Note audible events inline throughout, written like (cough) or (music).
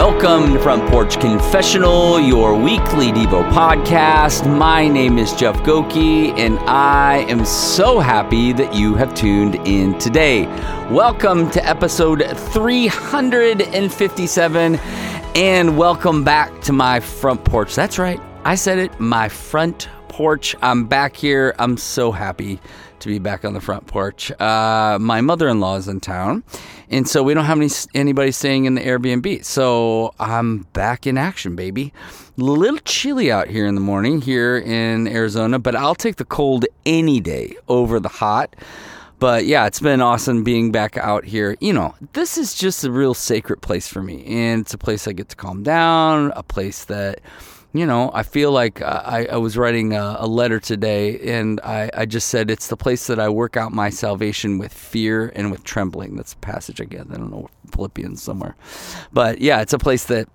Welcome to Front Porch Confessional, your weekly Devo podcast. My name is Jeff Goki, and I am so happy that you have tuned in today. Welcome to episode 357, and welcome back to my front porch. That's right, I said it, my front porch. I'm back here. I'm so happy to be back on the front porch. Uh, my mother in law is in town, and so we don't have any anybody staying in the Airbnb. So I'm back in action, baby. A little chilly out here in the morning here in Arizona, but I'll take the cold any day over the hot. But yeah, it's been awesome being back out here. You know, this is just a real sacred place for me, and it's a place I get to calm down, a place that you know, I feel like uh, I, I was writing a, a, letter today and I, I just said it's the place that I work out my salvation with fear and with trembling. That's a passage again. I don't know, Philippians somewhere. But yeah, it's a place that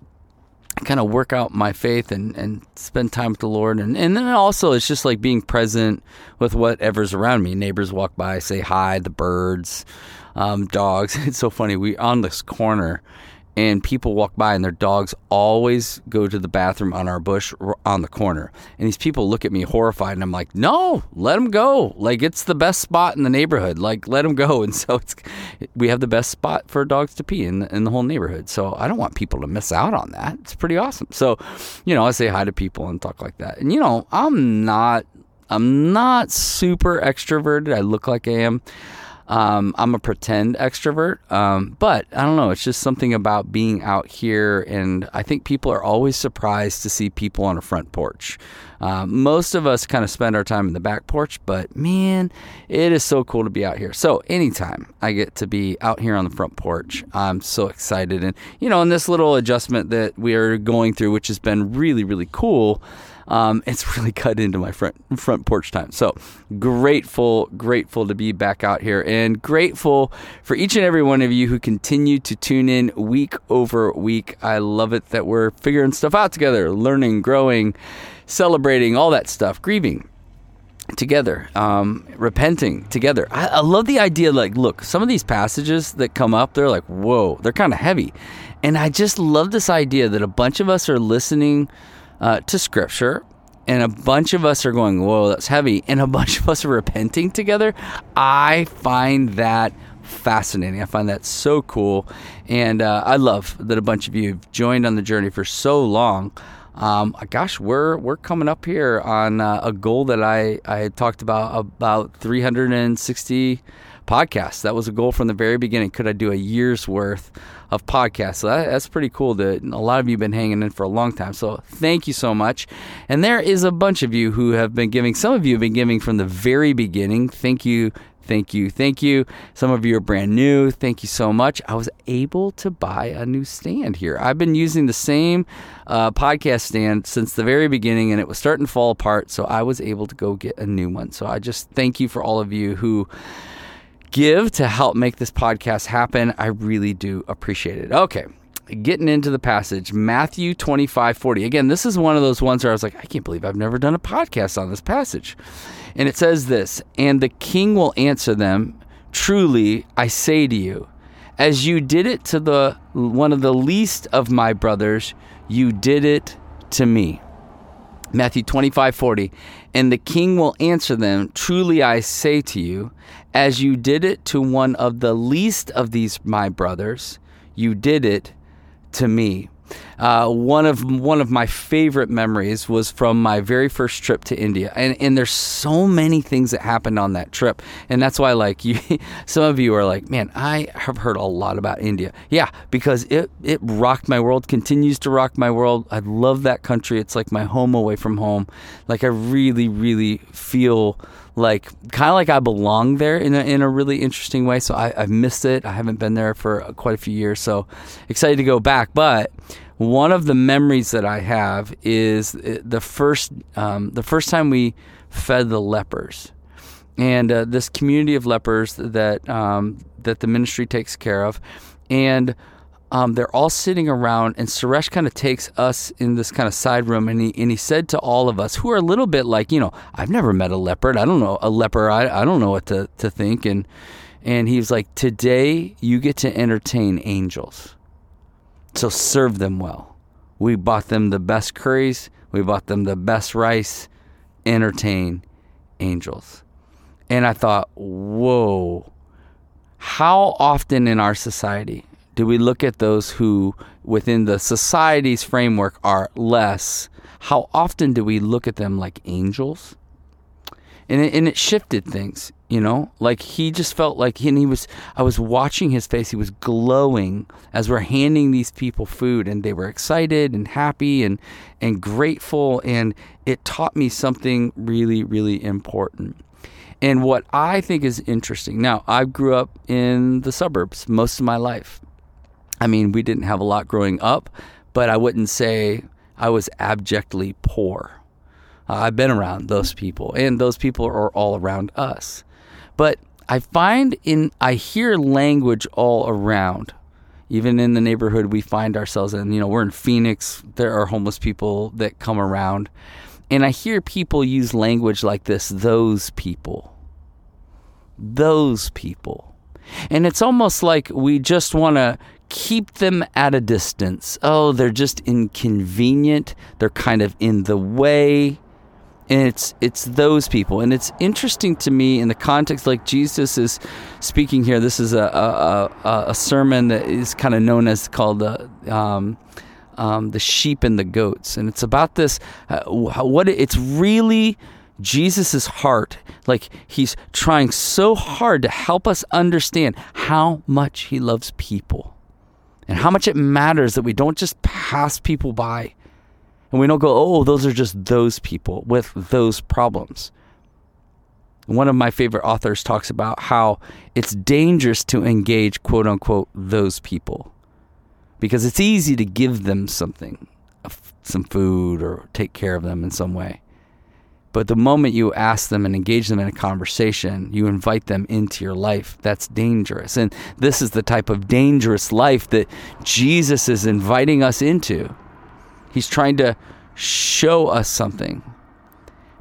kind of work out my faith and, and spend time with the Lord. And, and then also, it's just like being present with whatever's around me. Neighbors walk by, say hi, the birds, um, dogs. (laughs) It's so funny. We on this corner and people walk by and their dogs always go to the bathroom on our bush on the corner. And these people look at me horrified and i'm like no let them go. Like it's the best spot in the neighborhood. Like let them go. (laughs) And so it's we have the best spot for dogs to pee in, in the whole neighborhood. So i don't want people to miss out on that. It's pretty awesome. So you know i say hi to people and talk like that. And you know i'm not i'm not super extroverted. I look like i am um, I'm a pretend extrovert, um, but I don't know. It's just something about being out here, and I think people are always surprised to see people on a front porch. Uh, most of us kind of spend our time in the back porch, but man, it is so cool to be out here. So anytime I get to be out here on the front porch, I'm so excited. And you know, in this little adjustment that we are going through, which has been really, really cool um, it's really cut into my front front porch time. So grateful, grateful to be back out here, and grateful for each and every one of you who continue to tune in week over week. I love it that we're figuring stuff out together, learning, growing, celebrating, all that stuff, grieving together, um, repenting together. I, I, love the idea. Like, look, some of these passages that come up, they're like, whoa, they're kind of heavy. And I just love this idea that a bunch of us are listening uh, to Scripture, and a bunch of us are going, Whoa, that's heavy, and a (laughs) bunch of us are repenting together, I find that fascinating. I find that so cool. And uh, I love that a bunch of you have joined on the journey for so long. Um, gosh, we're we're coming up here on uh, a goal that I I talked about about 360 podcasts. That was a goal from the very beginning. Could I do a year's worth of podcasts? So that, that's pretty cool. That a lot of you have been hanging in for a long time. So thank you so much. And there is a bunch of you who have been giving. Some of you have been giving from the very beginning. Thank you. Thank you. Thank you. Some of you are brand new. Thank you so much. I was able to buy a new stand here. I've been using the same uh, podcast stand since the very beginning and it was starting to fall apart. So I was able to go get a new one. So I just thank you for all of you who give to help make this podcast happen. I really do appreciate it. Okay. Getting into the passage, Matthew 25 40. Again, this is one of those ones where I was like, I can't believe I've never done a podcast on this passage. And it says this And the king will answer them, Truly, I say to you, as you did it to the one of the least of my brothers, you did it to me. Matthew 25, 40. And the king will answer them, Truly I say to you, as you did it to one of the least of these my brothers, you did it to me. Uh, one of one of my favorite memories was from my very first trip to India, and and there's so many things that happened on that trip, and that's why like (laughs) you, some of you are like, man, I have heard a lot about India. Yeah, because it it rocked my world, continues to rock my world. I love that country. It's like my home away from home. Like I really really feel like kind of like I belong there in a, in a really interesting way. So I, I've missed it. I haven't been there for quite a few years. So excited to go back. But one of the memories that I have is uh, the first um, the first time we fed the lepers, and uh, this community of lepers that um, that the ministry takes care of, and um, they're all sitting around, and Suresh kind of takes us in this kind of side room, and he and he said to all of us who are a little bit like, you know, I've never met a leopard, I don't know a leper, I, I don't know what to, to think, and and he was like, today you get to entertain angels. So serve them well. We bought them the best curries, we bought them the best rice. Entertain angels. And I thought, whoa, how often in our society do we look at those who, within the society's framework, are less? How often do we look at them like angels? And it, and it shifted things, you know. Like he just felt like he, and he was. I was watching his face; he was glowing as we're handing these people food, and they were excited and happy and and grateful. And it taught me something really, really important. And what I think is interesting now, I grew up in the suburbs most of my life. I mean, we didn't have a lot growing up, but I wouldn't say I was abjectly poor. Uh, I've been around those people, and those people are all around us. But I find in, I hear language all around. Even in the neighborhood we find ourselves in, you know, we're in Phoenix, there are homeless people that come around. And I hear people use language like this those people. Those people. And it's almost like we just want to keep them at a distance. Oh, they're just inconvenient. They're kind of in the way and it's it's those people. And it's interesting to me in the context like jesus is speaking here this is a a, a, sermon that is kind of known as called the um, um, the sheep and the goats. And it's about this uh, what it, it's really jesus' heart. Like he's trying so hard to help us understand how much he loves people and how much it matters that we don't just pass people by and we don't go, oh, those are just those people with those problems. One of my favorite authors talks about how it's dangerous to engage, quote unquote, those people because it's easy to give them something, some food, or take care of them in some way. But the moment you ask them and engage them in a conversation, you invite them into your life. That's dangerous. And this is the type of dangerous life that Jesus is inviting us into. He's trying to show us something.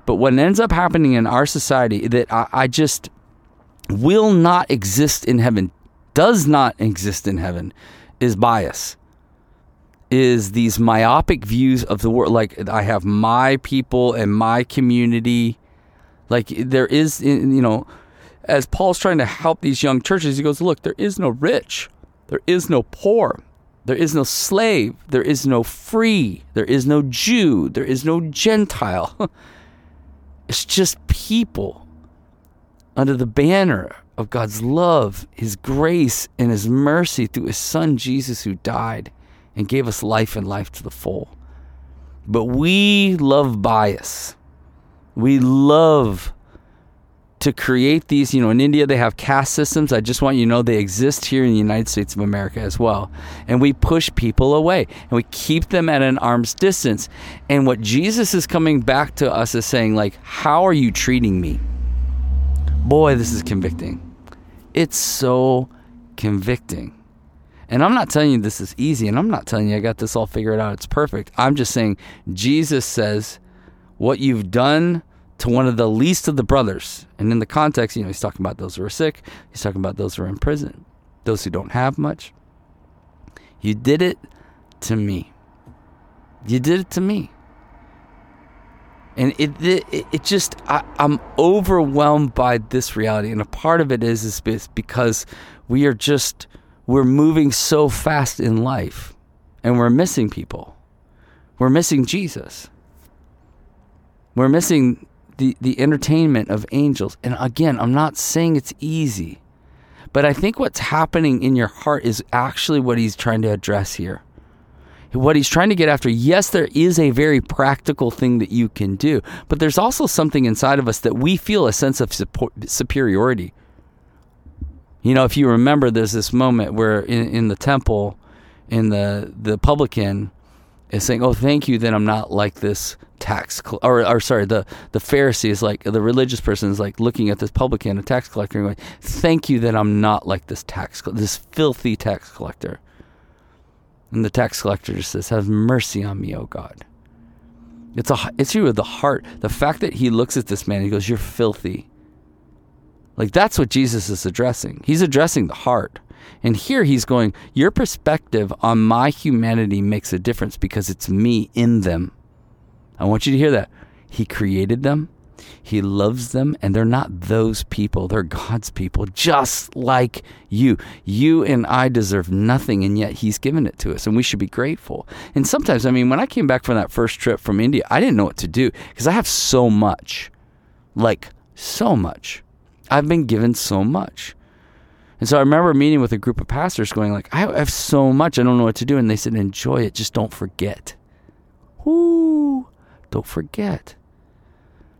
But what ends up happening in our society that I, I just will not exist in heaven, does not exist in heaven, is bias. Is these myopic views of the world. Like, I have my people and my community. Like, there is, you know, as Paul's trying to help these young churches, he goes, Look, there is no rich, there is no poor, there is no slave. There is no free. There is no Jew. There is no Gentile. (laughs) it's just people under the banner of God's love, His grace, and His mercy through His Son Jesus, who died and gave us life and life to the full. But we love bias. We love to create these, you know, in India they have caste systems. I just want you to know they exist here in the United States of America as well. And we push people away and we keep them at an arm's distance. And what Jesus is coming back to us is saying, like, how are you treating me? Boy, this is convicting. It's so convicting. And I'm not telling you this is easy, and I'm not telling you I got this all figured out. It's perfect. I'm just saying Jesus says, what you've done to one of the least of the brothers. And in the context, you know, he's talking about those who are sick, he's talking about those who are in prison, those who don't have much. You did it to me. You did it to me. And it, it, it just, I, I'm overwhelmed by this reality. And a part of it is, is because we are just, we're moving so fast in life and we're missing people. We're missing Jesus. We're missing the, the entertainment of angels. And again, I'm not saying it's easy, but I think what's happening in your heart is actually what he's trying to address here. What he's trying to get after, yes, there is a very practical thing that you can do, but there's also something inside of us that we feel a sense of superiority. You know, if you remember, there's this moment where in, in the temple, in the the publican is saying, "Oh, thank you that I'm not like this tax cl- or, or sorry, the the Pharisee is like the religious person is like looking at this publican, a tax collector, and going, "Thank you that I'm not like this tax this filthy tax collector." And the tax collector just says, "Have mercy on me, O God." It's a it's you with the heart. The fact that he looks at this man, he goes, "You're filthy." Like that's what Jesus is addressing. He's addressing the heart. And here he's going, Your perspective on my humanity makes a difference because it's me in them. I want you to hear that. He created them, He loves them, and they're not those people. They're God's people, just like you. You and I deserve nothing, and yet He's given it to us, and we should be grateful. And sometimes, I mean, when I came back from that first trip from India, I didn't know what to do because I have so much like so much. I've been given so much. And so I remember meeting with a group of pastors going like, I have so much, I don't know what to do. And they said, enjoy it, just don't forget. Whoo, don't forget.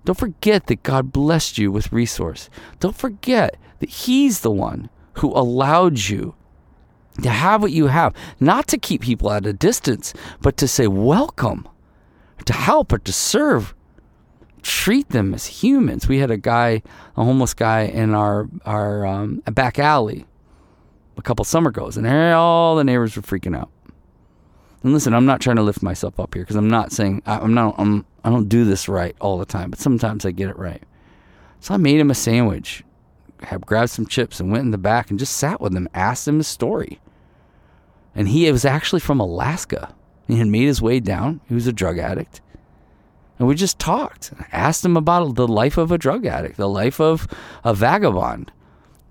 Don't forget that God blessed you with resource. Don't forget that He's the one who allowed you to have what you have, not to keep people at a distance, but to say welcome, to help or to serve treat them as humans. We had a guy, a homeless guy, in our our um, back alley a couple summer goes, and all the neighbors were freaking out. And listen, I'm not trying to lift myself up here because I'm not saying I, I'm not I'm I don't do this right all the time, but sometimes I get it right. So I made him a sandwich, have grabbed some chips, and went in the back and just sat with him, asked him his story. And he was actually from Alaska. He had made his way down. He was a drug addict and we just talked. I asked him about the life of a drug addict, the life of a vagabond.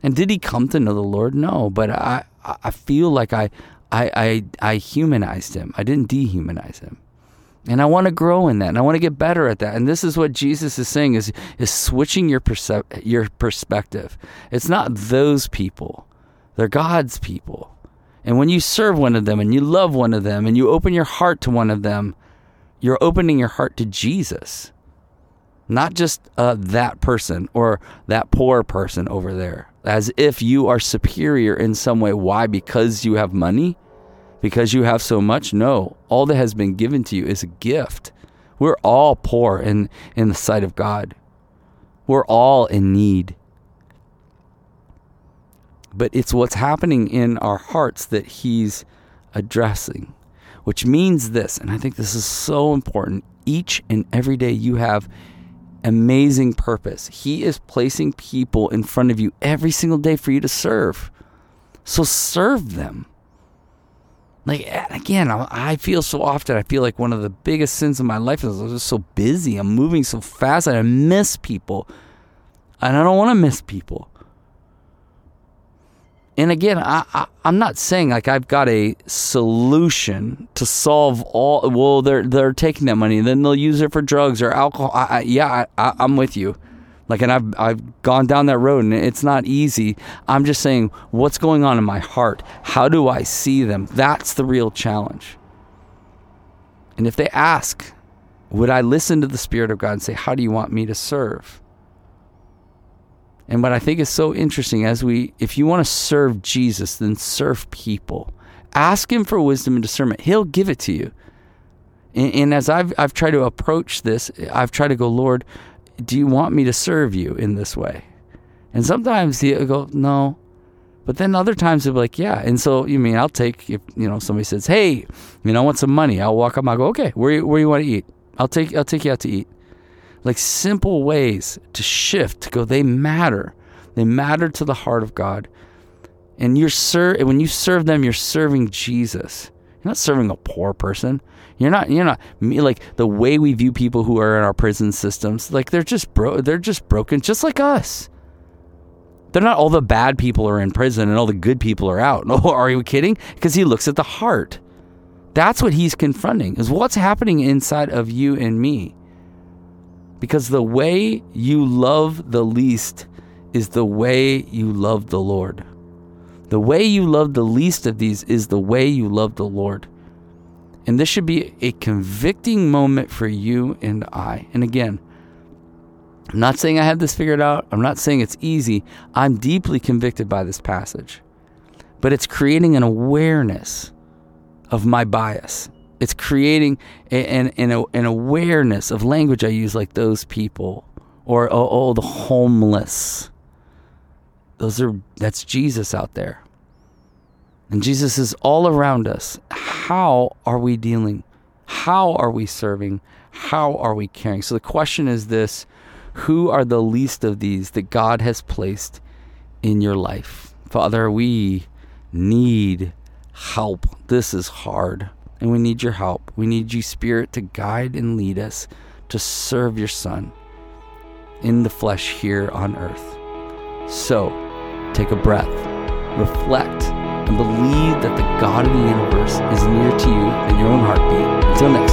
And did he come to know the Lord? No, but I, I feel like I, I, I, I humanized him. I didn't dehumanize him. And I want to grow in that, and I want to get better at that. And this is what Jesus is saying: is is switching your perce- your perspective. It's not those people; they're God's people. And when you serve one of them, and you love one of them, and you open your heart to one of them, you're opening your heart to Jesus, not just uh, that person or that poor person over there, as if you are superior in some way. Why? Because you have money? Because you have so much? No. All that has been given to you is a gift. We're all poor in, in the sight of God, we're all in need. But it's what's happening in our hearts that He's addressing which means this, and I think this is so important. Each and every day you have amazing purpose. He is placing people in front of you every single day for you to serve. So serve them. Like again, I feel so often. I feel like one of the biggest sins of my life is I'm just so busy. I'm moving so fast, and I miss people, and I don't want to miss people and again, I, I, am not saying like I've got a solution to solve all. Well, they're they're taking that money and then they'll use it for drugs or alcohol. I, I, yeah, I, I'm with you. Like, and I've I've gone down that road and it's not easy. I'm just saying what's going on in my heart. How do I see them? That's the real challenge. And if they ask, would I listen to the Spirit of God and say, "How do you want me to serve?" And what I think is so interesting as we, if you want to serve Jesus, then serve people. Ask Him for wisdom and discernment. He'll give it to you. And, and as I've, I've tried to approach this, I've tried to go, Lord, do you want me to serve you in this way? And sometimes He'll go, no. But then other times he'll be like, yeah. And so, you mean, I'll take, if, you know, somebody says, hey, you know, I want some money. I'll walk up, I'll go, okay, where, where you want to eat? I'll take, I'll take you out to eat like simple ways to shift to go they matter. They matter to the heart of god. And you're ser- when you serve them you're serving jesus. You're not serving a poor person. You're not you're not like the way we view people who are in our prison systems like they're just bro they're just broken just like us. They're not all the bad people are in prison and all the good people are out. (laughs) No are you kidding? Because he looks at the heart. That's what he's confronting is what's happening inside of you and me because the way you love the least is the way you love the Lord. The way you love the least of these is the way you love the Lord. And this should be a convicting moment for you and I. And again, I'm not saying I have this figured out. I'm not saying it's easy. I'm deeply convicted by this passage. But it's creating an awareness of my bias it's creating an, an, an awareness of language I use like those people or oh, oh the homeless. Those are that's Jesus out there. And Jesus is all around us. How are we dealing? How are we serving? How are we caring? So the question is this Who are the least of these that God has placed in your life? Father, we need help. This is hard. And we need your help. We need you, Spirit, to guide and lead us to serve your Son in the flesh here on earth. So, take a breath, reflect, and believe that the God of the universe is near to you in your own heartbeat. Until next